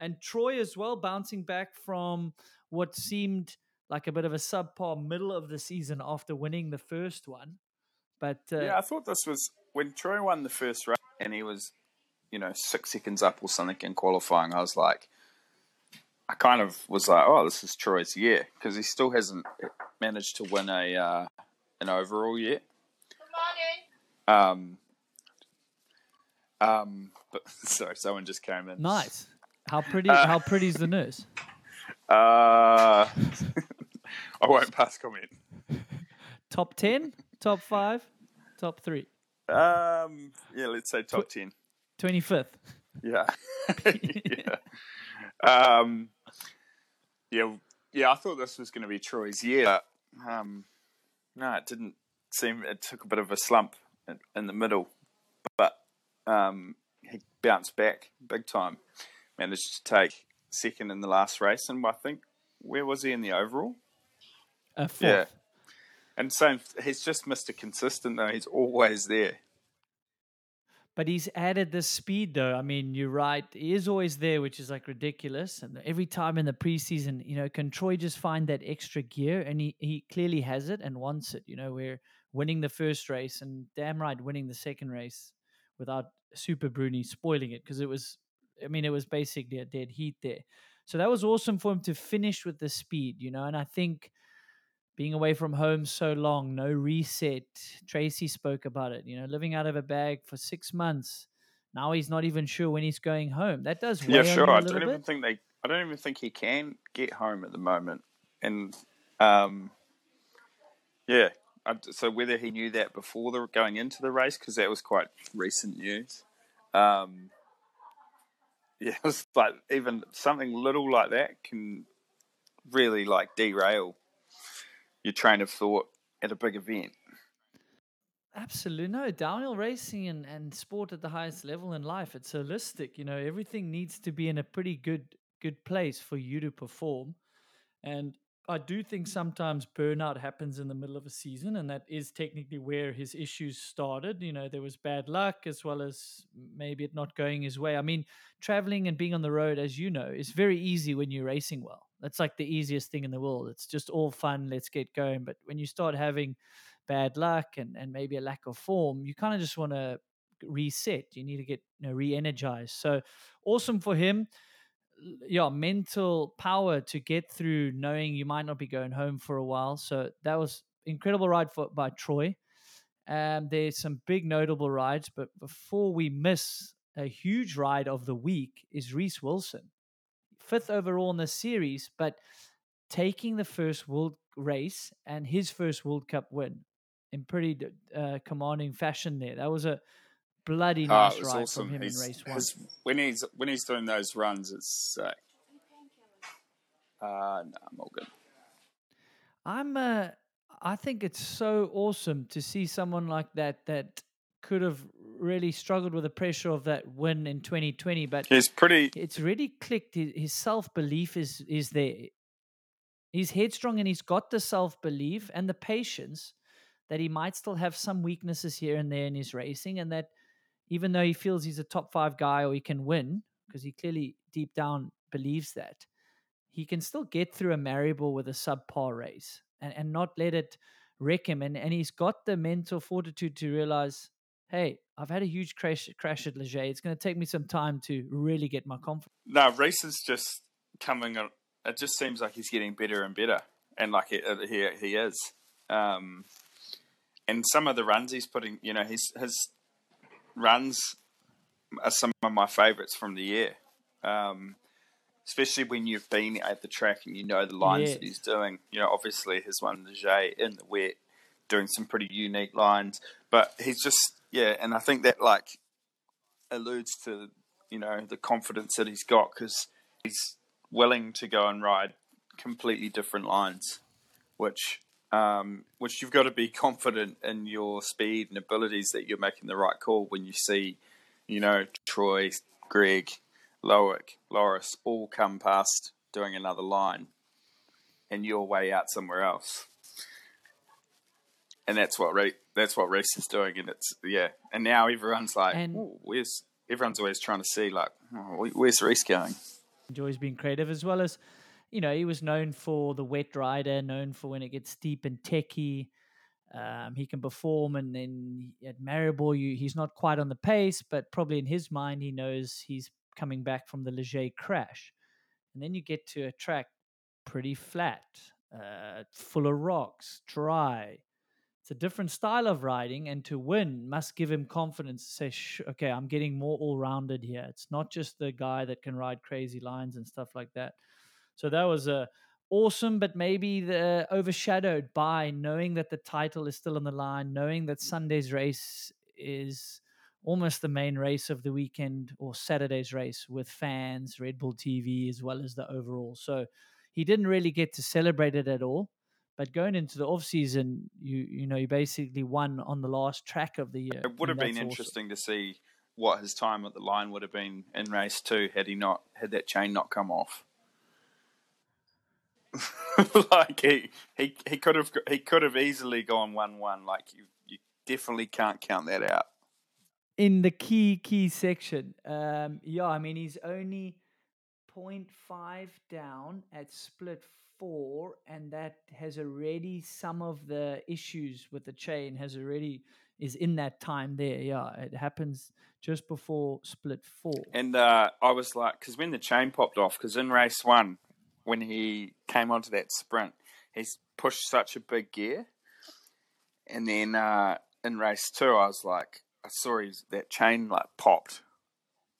And Troy as well bouncing back from what seemed like a bit of a subpar middle of the season after winning the first one but uh, yeah, I thought this was when Troy won the first race and he was, you know, six seconds up or something in qualifying. I was like, I kind of was like, oh, this is Troy's year because he still hasn't managed to win a uh, an overall yet. Um, um, but sorry, someone just came in. Nice. How pretty? Uh, how pretty is the nurse? Uh, I won't pass comment. Top ten, top five, top three. Um, yeah, let's say top ten. Twenty fifth. Yeah, yeah. Um, yeah, yeah. I thought this was going to be Troy's year. But, um, no, it didn't seem. It took a bit of a slump in, in the middle, but um, he bounced back big time. Managed to take second in the last race, and I think where was he in the overall? A fourth. Yeah. And same, he's just Mr. Consistent though. He's always there. But he's added the speed, though. I mean, you're right. He is always there, which is like ridiculous. And every time in the preseason, you know, can Troy just find that extra gear? And he, he clearly has it and wants it. You know, we're winning the first race and damn right winning the second race without Super Bruni spoiling it because it was, I mean, it was basically a dead heat there. So that was awesome for him to finish with the speed, you know. And I think being away from home so long, no reset. Tracy spoke about it, you know, living out of a bag for six months. Now he's not even sure when he's going home. That does Yeah, sure. I don't even think they. I don't even think he can get home at the moment. And um, yeah. I, so whether he knew that before the going into the race, because that was quite recent news. Um, yeah, it was like even something little like that can really like derail your train of thought at a big event. Absolutely. No, downhill racing and, and sport at the highest level in life, it's holistic. You know, everything needs to be in a pretty good good place for you to perform. And I do think sometimes burnout happens in the middle of a season, and that is technically where his issues started. You know, there was bad luck as well as maybe it not going his way. I mean, traveling and being on the road, as you know, is very easy when you're racing well. That's like the easiest thing in the world. It's just all fun, let's get going. But when you start having bad luck and, and maybe a lack of form, you kind of just want to reset. You need to get you know, re-energized. So awesome for him. Yeah, mental power to get through knowing you might not be going home for a while. So that was incredible ride for by Troy. Um, there's some big notable rides, but before we miss a huge ride of the week is Reece Wilson, fifth overall in the series, but taking the first world race and his first World Cup win in pretty uh, commanding fashion. There, that was a bloody Ah, nice was ride awesome. from him He's- in race one. his- when he's when he's doing those runs, it's uh, uh no, I'm all good. I'm uh I think it's so awesome to see someone like that that could have really struggled with the pressure of that win in 2020 but He's pretty. it's really clicked his, his self-belief is is there he's headstrong and he's got the self-belief and the patience that he might still have some weaknesses here and there in his racing and that even though he feels he's a top 5 guy or he can win because he clearly deep down believes that he can still get through a Maribor with a subpar race and, and not let it wreck him. And, and he's got the mental fortitude to realize, hey, I've had a huge crash crash at Les Gets. It's going to take me some time to really get my confidence. No, Reece is just coming. on- It just seems like he's getting better and better, and like he he, he is. Um, and some of the runs he's putting, you know, his his runs are some of my favourites from the year. Um, especially when you've been at the track and you know the lines that he's doing. You know, obviously his one J in the wet, doing some pretty unique lines. But he's just yeah, and I think that like alludes to you know the confidence that he's got because he's willing to go and ride completely different lines, which um, which you've got to be confident in your speed and abilities that you're making the right call when you see, you know, Troy, Greg, Loic, Loris all come past doing another line, and you're way out somewhere else. And that's what that's what Reece is doing, and it's yeah. And now everyone's like, And- "Where's?" Everyone's always trying to see like, oh, "Where's Reece going?" Enjoys being creative as well as, you know, he was known for the wet rider, known for when it gets deep and techy. Um, he can perform, and then at Maribor, you, he's not quite on the pace, but probably in his mind, he knows he's coming back from the Les Gets crash. And then you get to a track pretty flat, uh, full of rocks, dry. It's a different style of riding, and to win must give him confidence to say, Sh- okay, I'm getting more all rounded here. It's not just the guy that can ride crazy lines and stuff like that. So that was a awesome, but maybe the uh, overshadowed by knowing that the title is still on the line, knowing that Sunday's race is almost the main race of the weekend or Saturday's race with fans, Red Bull TV, as well as the overall. So he didn't really get to celebrate it at all. But going into the off season, you you know you basically won on the last track of the year. It would have been awesome. interesting to see what his time at the line would have been in race two had he not had that chain not come off. like he, he he could have he could have easily gone one one. Like you you definitely can't count that out. in the key key section. Um, yeah, I mean he's only 0.5 down at split four, and that has already some of the issues with the chain has already is in that time there. Yeah, it happens just before split four. And uh, I was like, because when the chain popped off, because in race one, when he came onto that sprint, he's pushed such a big gear. And then uh, in race two, I was like, I saw his that chain like popped,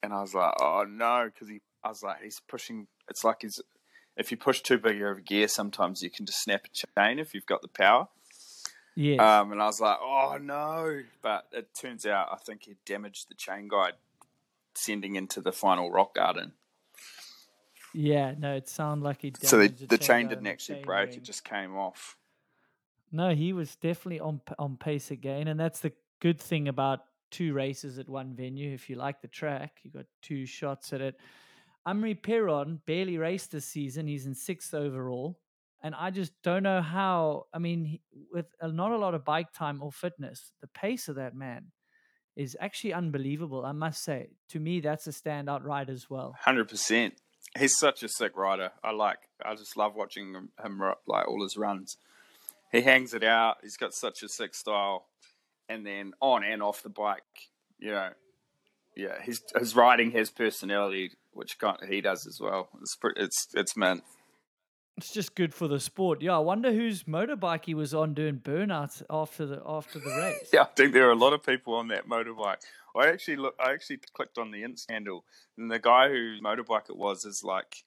and I was like, oh no, because he, I was like, he's pushing. It's like he's, if you push too big of a gear, sometimes you can just snap a chain if you've got the power. Yeah. Um, and I was like, oh no, but it turns out I think he damaged the chain guide, sending into the final rock garden. yeah, no, it sounded like he So the, damaged the chain guide didn't actually chain break; ring. it just came off. No, he was definitely on on pace again, and that's the good thing about two races at one venue. If you like the track, you got two shots at it. Amaury Pierron barely raced this season; he's in sixth overall, and I just don't know how. I mean, with not a lot of bike time or fitness, the pace of that man is actually unbelievable. I must say, to me, that's a standout ride as well. Hundred percent. He's such a sick rider. I like. I just love watching him, him like all his runs. He hangs it out. He's got such a sick style, and then on and off the bike, you know, yeah, his his riding has personality, which he does as well. It's it's it's meant. It's just good for the sport. Yeah, I wonder whose motorbike he was on doing burnouts after the after the race. Yeah, I think there are a lot of people on that motorbike. I actually look. I actually clicked on the Insta handle, and the guy whose motorbike it was is like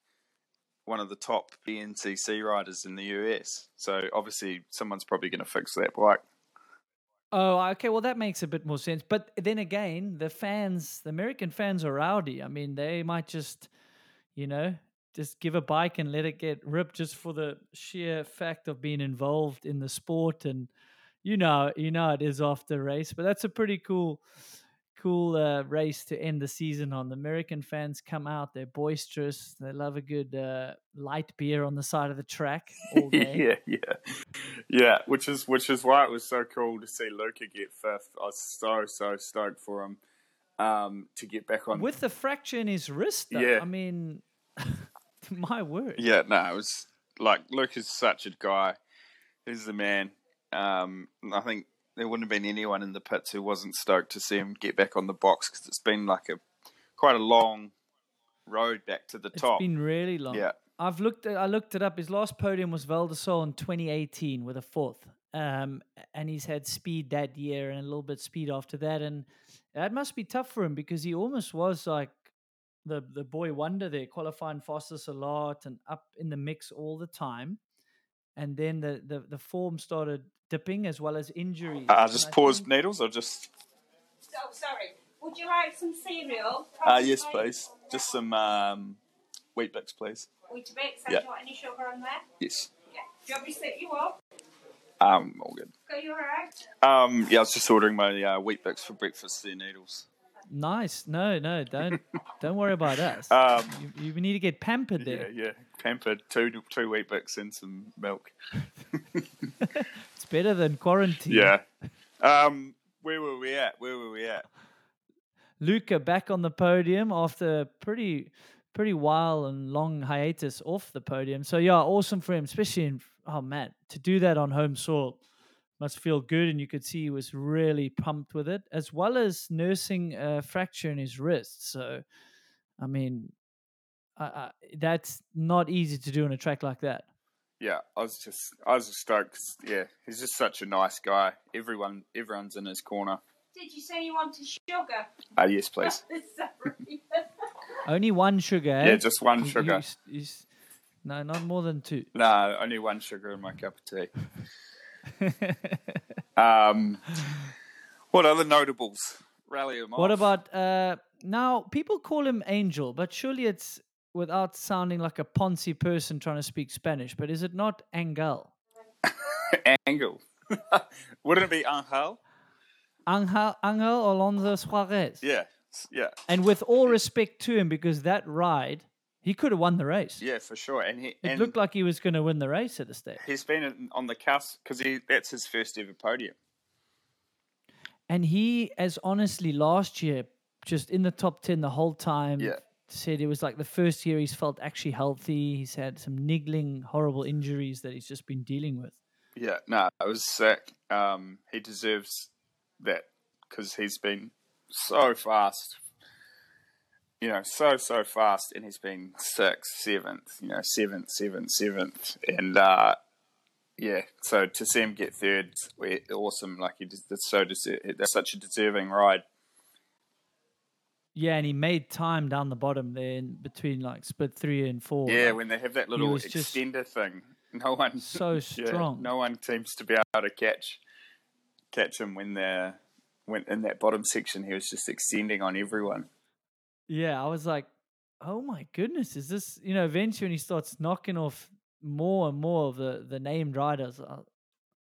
one of the top GNCC riders in the US. So obviously, someone's probably going to fix that bike. Oh, okay. Well, that makes a bit more sense. But then again, the fans, the American fans are rowdy. I mean, they might just, you know, just give a bike and let it get ripped just for the sheer fact of being involved in the sport. And you know, you know, it is after race. But that's a pretty cool, cool uh, race to end the season on. The American fans come out. They're boisterous. They love a good uh, light beer on the side of the track all day. yeah, yeah, yeah. Which is which is why it was so cool to see Luca get fifth. I was so so stoked for him um, to get back on. With the fracture in his wrist, though, Yeah. I mean, my word. Yeah, no, it was like Luke is such a guy. He's the man. Um, I think there wouldn't have been anyone in the pits who wasn't stoked to see him get back on the box because it's been like a quite a long road back to the It's top. It's been really long. Yeah. I've looked. I looked it up. His last podium was Val de in 2018 with a fourth. Um, and he's had speed that year and a little bit speed after that, and that must be tough for him because he almost was like the the boy wonder there, qualifying fastest a lot and up in the mix all the time. And then the the, the form started dipping as well as injuries. Uh, and just I pause think- needles or just Oh, sorry. Would you like some cereal? uh, yes, please. Just some um, Weet-Bix, please. Weet-Bix. Yeah. Do you want any sugar on there? Yes. Yeah. Do you want me to sit you up? Um, all good. Go you alright? Um, yeah, I was just ordering my uh, Weet-Bix for breakfast. There, needles. Nice. No, no, don't don't worry about us. Um, you, you need to get pampered Yeah, there. yeah. Pampered, two two Weet-Bix and some milk. It's better than quarantine. Yeah. Um, where were we at? Where were we at? Luca back on the podium after a pretty pretty wild and long hiatus off the podium. So yeah, awesome for him, especially in oh man, to do that on home soil must feel good and you could see he was really pumped with it as well as nursing a fracture in his wrist. So I mean uh, uh, that's not easy to do on a track like that. Yeah, I was just I was just stoked 'cause, yeah, he's just such a nice guy. Everyone everyone's in his corner. Did you say you wanted sugar? Ah, yes, please. Only one sugar. Eh? Yeah, just one You- sugar. you- you no, not more than two. No, only one sugar in my cup of tea. Um, what other notables? Rally them What off. about uh now people call him Angel, but surely it's without sounding like a Ponzi person trying to speak Spanish, but is it not Angel? Angle? Wouldn't it be Angel? Angel Angel Alonso Suarez. Yeah, yeah, And with all respect to him, because that ride, he could have won the race. yeah, for sure. And he It and looked like he was going to win the race at the stage. he's been on the cusp because that's his first ever podium. And he, as honestly last year, just in the top 10 the whole time, Yeah. Said it was like the first year he's felt actually healthy. He's had some niggling, horrible injuries that he's just been dealing with. Yeah, no, it was sick. Um, he deserves that because he's been so fast. You know, so so fast, and he's been sixth, seventh, you know, seventh, seventh, seventh, and uh, yeah. So to see him get third, we- awesome. Like he just, so deser- that's such a deserving ride. Yeah, and he made time down the bottom there in between like split three and four. Yeah, like, when they have that little extender thing, no one so yeah, strong. no one seems to be able to catch catch him when they're when in that bottom section. He was just extending on everyone. Yeah, I was like, oh my goodness, is this, you know, eventually when he starts knocking off more and more of the, the named riders, uh,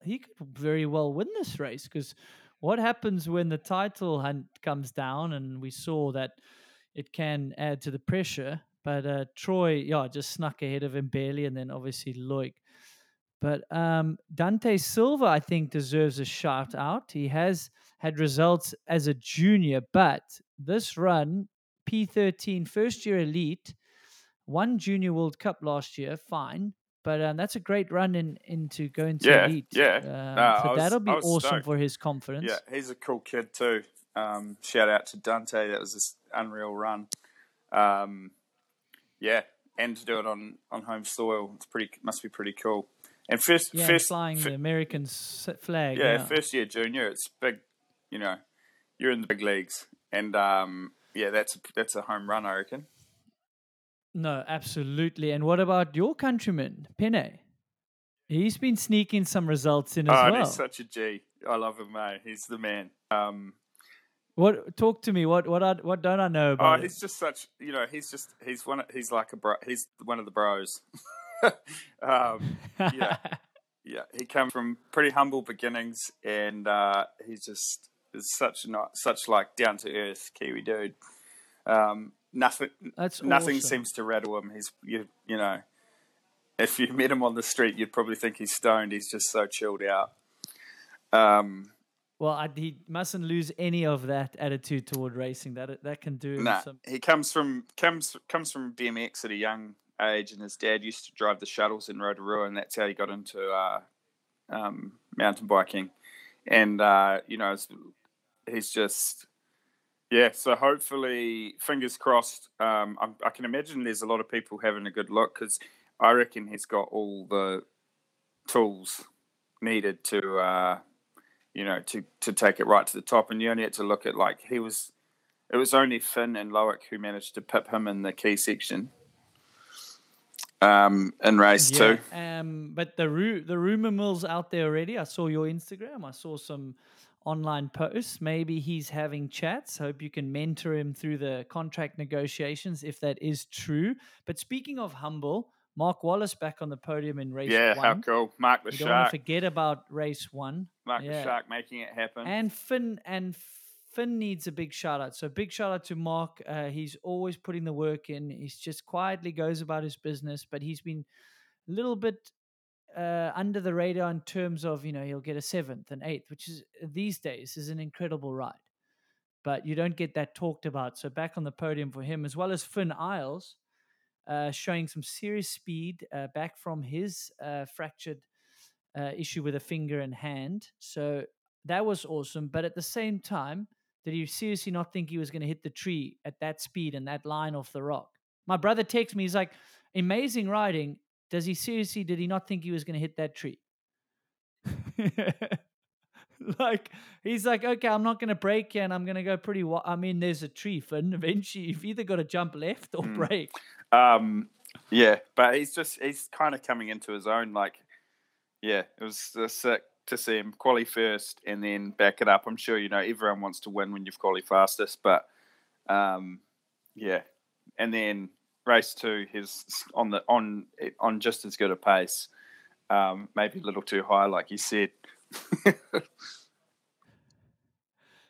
he could very well win this race because what happens when the title hunt comes down and we saw that it can add to the pressure. But uh, Troy, yeah, just snuck ahead of him barely, and then obviously Loic. But um, Dante Silva, I think, deserves a shout out. He has had results as a junior, but this run P13 first year elite, won Junior World Cup last year, fine. But um, that's a great run in into going to Yeah, elite. yeah. Um, No, so was- that'll be awesome stoked. for his confidence. Yeah, he's a cool kid too. Um, shout out to Dante. That was this unreal run. Um, yeah, and to do it on, on home soil, it's pretty must be pretty cool. And first, Yeah, first flying fir- the American flag. yeah, Yeah, first year junior, it's big. You know, you're in the big leagues, and um, yeah, that's a, that's a home run, I reckon. No, absolutely. And what about your countryman, Pene? He's been sneaking some results in as oh, well. he's such a G. I love him, mate. He's the man. Um, What talk to me? What what I, what don't I know Oh, about? him? he's just such. You know, he's just he's one. of- He's like a bro. He's one of the bros. um, yeah, yeah. He come from pretty humble beginnings, and uh, he just is such not such like down to earth Kiwi dude. Um, nothing. That's nothing awesome. seems to rattle him. He's you. You know, if you met him on the street, you'd probably think he's stoned. He's just so chilled out. Um, Well, I, he mustn't lose any of that attitude toward racing. That that can do Nah, some. he comes from comes comes from BMX at a young age, and his dad used to drive the shuttles in Rotorua, and that's how he got into uh, um, mountain biking. And uh, you know, he's just yeah. So hopefully, fingers crossed. Um, I, I can imagine there's a lot of people having a good look because I reckon he's got all the tools needed to. Uh, you know, to, to take it right to the top, and you only had to look at like he was it was only Finn and Loic who managed to pip him in the key section. Um, in race two. Um, but the ru- the rumor mill's out there already. I saw your Instagram. I saw some online posts. Maybe he's having chats. Hope you can mentor him through the contract negotiations if that is true. But speaking of humble, Mark Wallace back on the podium in race Yeah, one. how cool. Mark the You don't want to forget about race one. Mark yeah. the Shark making it happen. And Finn and Finn needs a big shout out. So big shout out to Mark. Uh, he's always putting the work in. He's just quietly goes about his business, but he's been a little bit uh, under the radar in terms of you know he'll get a seventh and eighth, which is these days is an incredible ride. But you don't get that talked about. So back on the podium for him, as well as Finn Iles, uh, showing some serious speed uh, back from his uh, fractured uh, issue with a finger and hand. So that was awesome. But at the same time, did he seriously not think he was going to hit the tree at that speed and that line off the rock? My brother texts me, he's like, amazing riding. Does he seriously? Did he not think he was going to hit that tree? like he's like, okay, I'm not going to break here, and I'm going to go pretty. Wa- I mean, there's a tree, Finn. Eventually, you've either got to jump left or Mm. break. Um, yeah, but he's just he's kind of coming into his own. Like, yeah, it was uh, sick to see him quali first and then back it up. I'm sure you know everyone wants to win when you've quali fastest, but um, yeah, and then race two, he's on the on on just as good a pace. Um, maybe a little too high, like you said.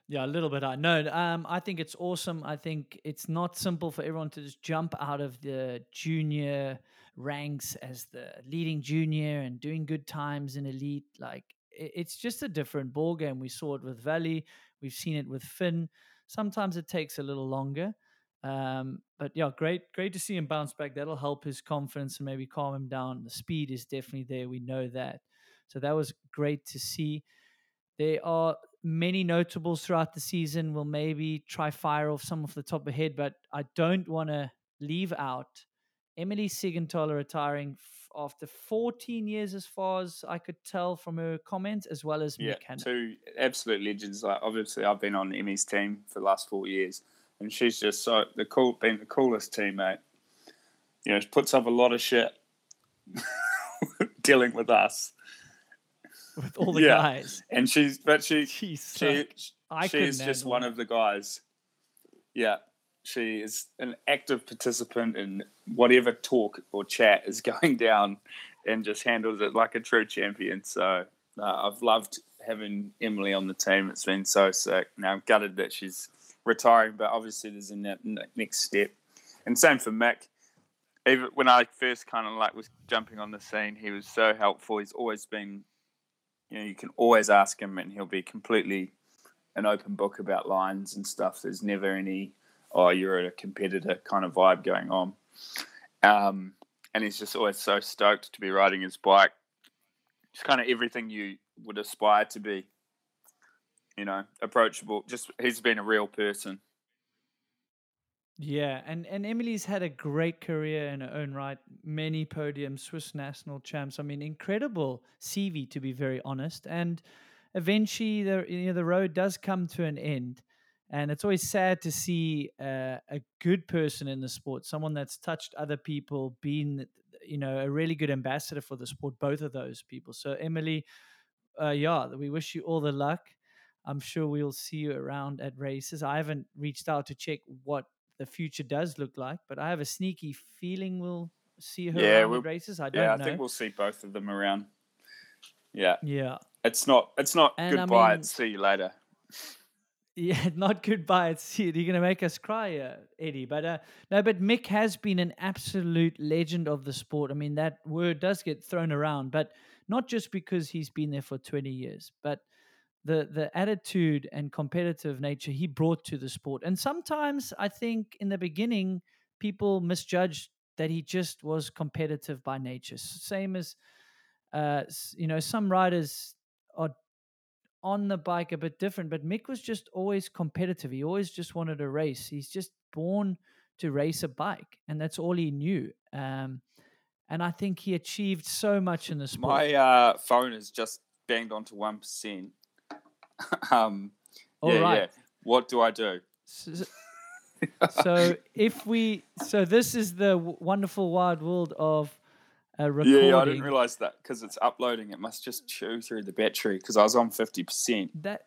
Yeah, a little bit. I no. Um, I think it's awesome. I think it's not simple for everyone to just jump out of the junior ranks as the leading junior and doing good times in elite. Like it's just a different ball game. We saw it with Vali. We've seen it with Finn. Sometimes it takes a little longer. Um, but yeah, great, great to see him bounce back. That'll help his confidence and maybe calm him down. The speed is definitely there. We know that. So that was great to see. There are many notables throughout the season. We'll maybe try fire off some off the top of head, but I don't want to leave out Emily Siegenthaler retiring f- after 14 years, as far as I could tell from her comments, as well as Yeah, two absolute legends. Like obviously, I've been on Emmy's team for the last four years, and she's just so the cool, been the coolest teammate. You know, she puts up a lot of shit dealing with us, with all the Yeah. guys. and she's but she Jeez, she I she's just one it. of the guys. Yeah, she is an active participant in whatever talk or chat is going down, and just handles it like a true champion. So uh, I've loved having Emily on the team. It's been so sick. Now I'm gutted that she's retiring, but obviously there's a ne- ne- next step. And same for Mick. Even when I first kind of like was jumping on the scene, he was so helpful. He's always been, you know, you can always ask him, and he'll be completely an open book about lines and stuff. There's never any, oh, you're a competitor kind of vibe going on. Um, and he's just always so stoked to be riding his bike. Just kind of everything you would aspire to be. You know, approachable. Just he's been a real person. Yeah, and and Emily's had a great career in her own right. Many podiums, Swiss national champs. I mean, incredible CV to be very honest. And eventually, the you know the road does come to an end, and it's always sad to see uh, a good person in the sport, someone that's touched other people, been you know a really good ambassador for the sport. Both of those people. So Emily, uh, yeah, we wish you all the luck. I'm sure we'll see you around at races. I haven't reached out to check what the future does look like, but I have a sneaky feeling we'll see her Yeah, around we'll- at races. I don't Yeah, I think we'll see both of them around. Yeah, yeah, it's not it's not And I goodbye. mean- it's see you later. yeah, not goodbye. It's you're gonna make us cry, uh, Eddie. But uh, no, but Mick has been an absolute legend of the sport. I mean, that word does get thrown around, but not just because he's been there for 20 years, but the the attitude and competitive nature he brought to the sport. And sometimes I think in the beginning people misjudged that he just was competitive by nature. Same as uh, you know, some riders are on the bike a bit different, but Mick was just always competitive. He always just wanted to race. He's just born to race a bike, and that's all he knew. Um, and I think he achieved so much in sport. My uh, phone is just banged onto one percent. um, All yeah, right. yeah. What do I do? S- so if we so this is the wonderful wide world of uh, recording Yeah, yeah, I didn't realize that because it's uploading. It must just chew through the battery because I was on fifty percent. that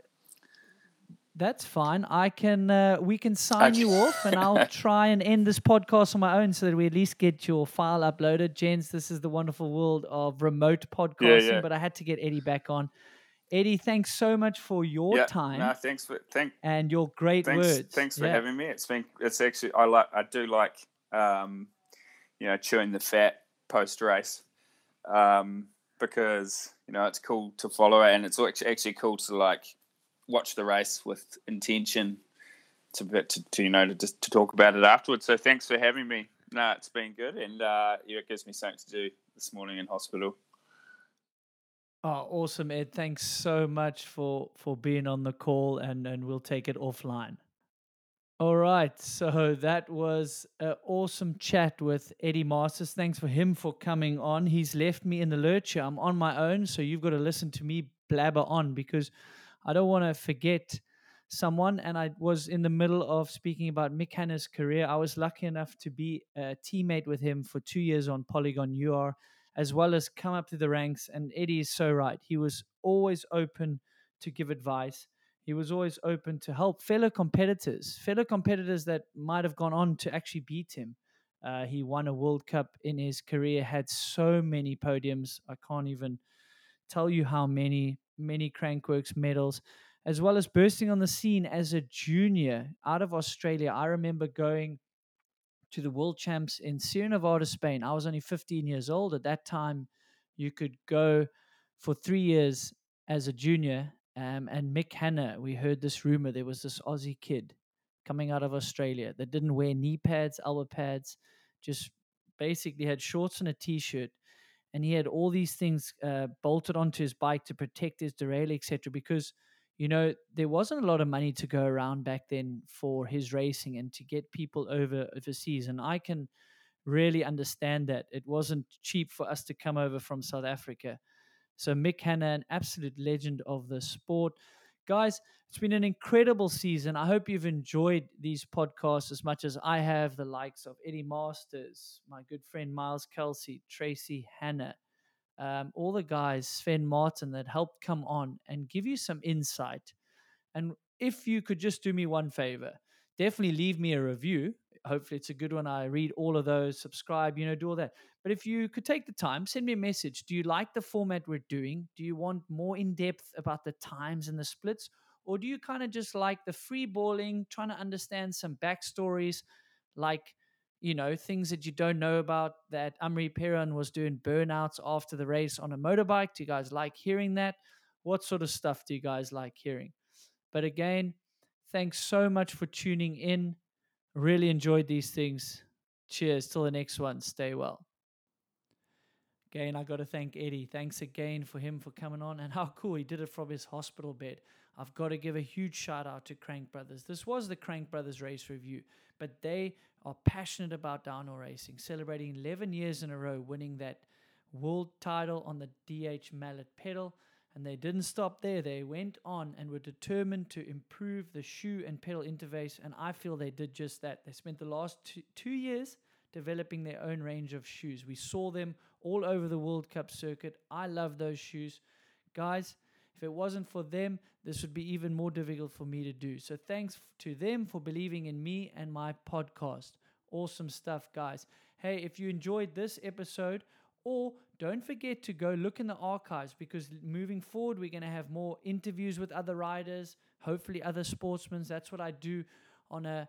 that's fine i can uh, we can sign you off and i'll try and end this podcast on my own so that we at least get your file uploaded gents this is the wonderful world of remote podcasting yeah. but i had to get eddie back on eddie thanks so much for your yeah, time No, thanks for thank and your great thanks words thanks for Yeah. having me. It's been it's actually I like I do like um, you know chewing the fat post race um, because you know it's cool to follow it and it's actually actually cool to like watch the race with intention to to, to you know to just to talk about it afterwards. So thanks for having me. No, it's been good and uh, yeah, it gives me something to do this morning in hospital. Oh awesome ed thanks so much for for being on the call and and we'll take it offline All right, so that was an awesome chat with Eddie Masters. Thanks for him for coming on. He's left me in the lurch. I'm on my own, so you've got to listen to me blabber on because I don't want to forget someone. And I was in the middle of speaking about Mick Hannah's career. I was lucky enough to be a teammate with him for two years on Polygon UR, as well as come up through the ranks. And Eddie is so right. He was always open to give advice he was always open to help fellow competitors, fellow competitors that might have gone on to actually beat him. Uh, he won a World Cup in his career, had so many podiums. I can't even tell you how many, many Crankworx medals, as well as bursting on the scene as a junior out of Australia. I remember going to the World Champs in Sierra Nevada, Spain. I was only 15 years old. At that time, you could go for three years as a junior um, and Mick Hannah, we heard this rumor there was this Aussie kid coming out of Australia that didn't wear knee pads, elbow pads, just basically had shorts and a t shirt. And he had all these things uh, bolted onto his bike to protect his derailleur, etc. Because, you know, there wasn't a lot of money to go around back then for his racing and to get people over overseas. And I can really understand that. It wasn't cheap for us to come over from South Africa. So Mick Hannah, an absolute legend of the sport. Guys, it's been an incredible season. I hope you've enjoyed these podcasts as much as I have. The likes of Eddie Masters, my good friend Miles Kelsey, Tracey Hannah, um, all the guys, Sven Martin, that helped come on and give you some insight. And if you could just do me one favor, definitely leave me a review hopefully it's a good one. I read all of those, subscribe, you know, do all that. But if you could take the time, send me a message. Do you like the format we're doing? Do you want more in depth about the times and the splits? Or do you kind of just like the free balling, trying to understand some backstories, like, you know, things that you don't know about that Amaury Pierron was doing burnouts after the race on a motorbike? Do you guys like hearing that? What sort of stuff do you guys like hearing? But again, thanks so much for tuning in. Really enjoyed these things. Cheers. Till the next one. Stay well. Again, I got to thank Eddie. Thanks again for him for coming on and how cool he did it from his hospital bed. I've got to give a huge shout out to Crank Brothers. This was the Crank Brothers race review, but they are passionate about downhill racing, celebrating 11 years in a row, winning that world title on the DH Mallet pedal. And they didn't stop there. They went on and were determined to improve the shoe and pedal interface. And I feel they did just that. They spent the last two, two years developing their own range of shoes. We saw them all over the World Cup circuit. I love those shoes. Guys, if it wasn't for them, this would be even more difficult for me to do. So thanks to them for believing in me and my podcast. Awesome stuff, guys. Hey, if you enjoyed this episode, or don't forget to go look in the archives because moving forward, we're going to have more interviews with other riders, hopefully other sportsmen. That's what I do on a,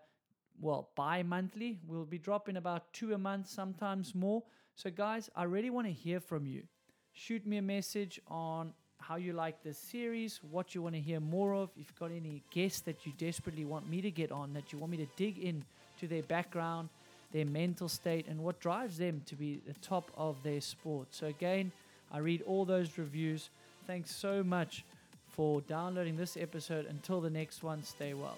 well, bi monthly. We'll be dropping about two a month, sometimes more. So, guys, I really want to hear from you. Shoot me a message on how you like this series, what you want to hear more of. If you've got any guests that you desperately want me to get on, that you want me to dig in to their background their mental state, and what drives them to be the top of their sport. So, again, I read all those reviews. Thanks so much for downloading this episode. Until the next one, stay well.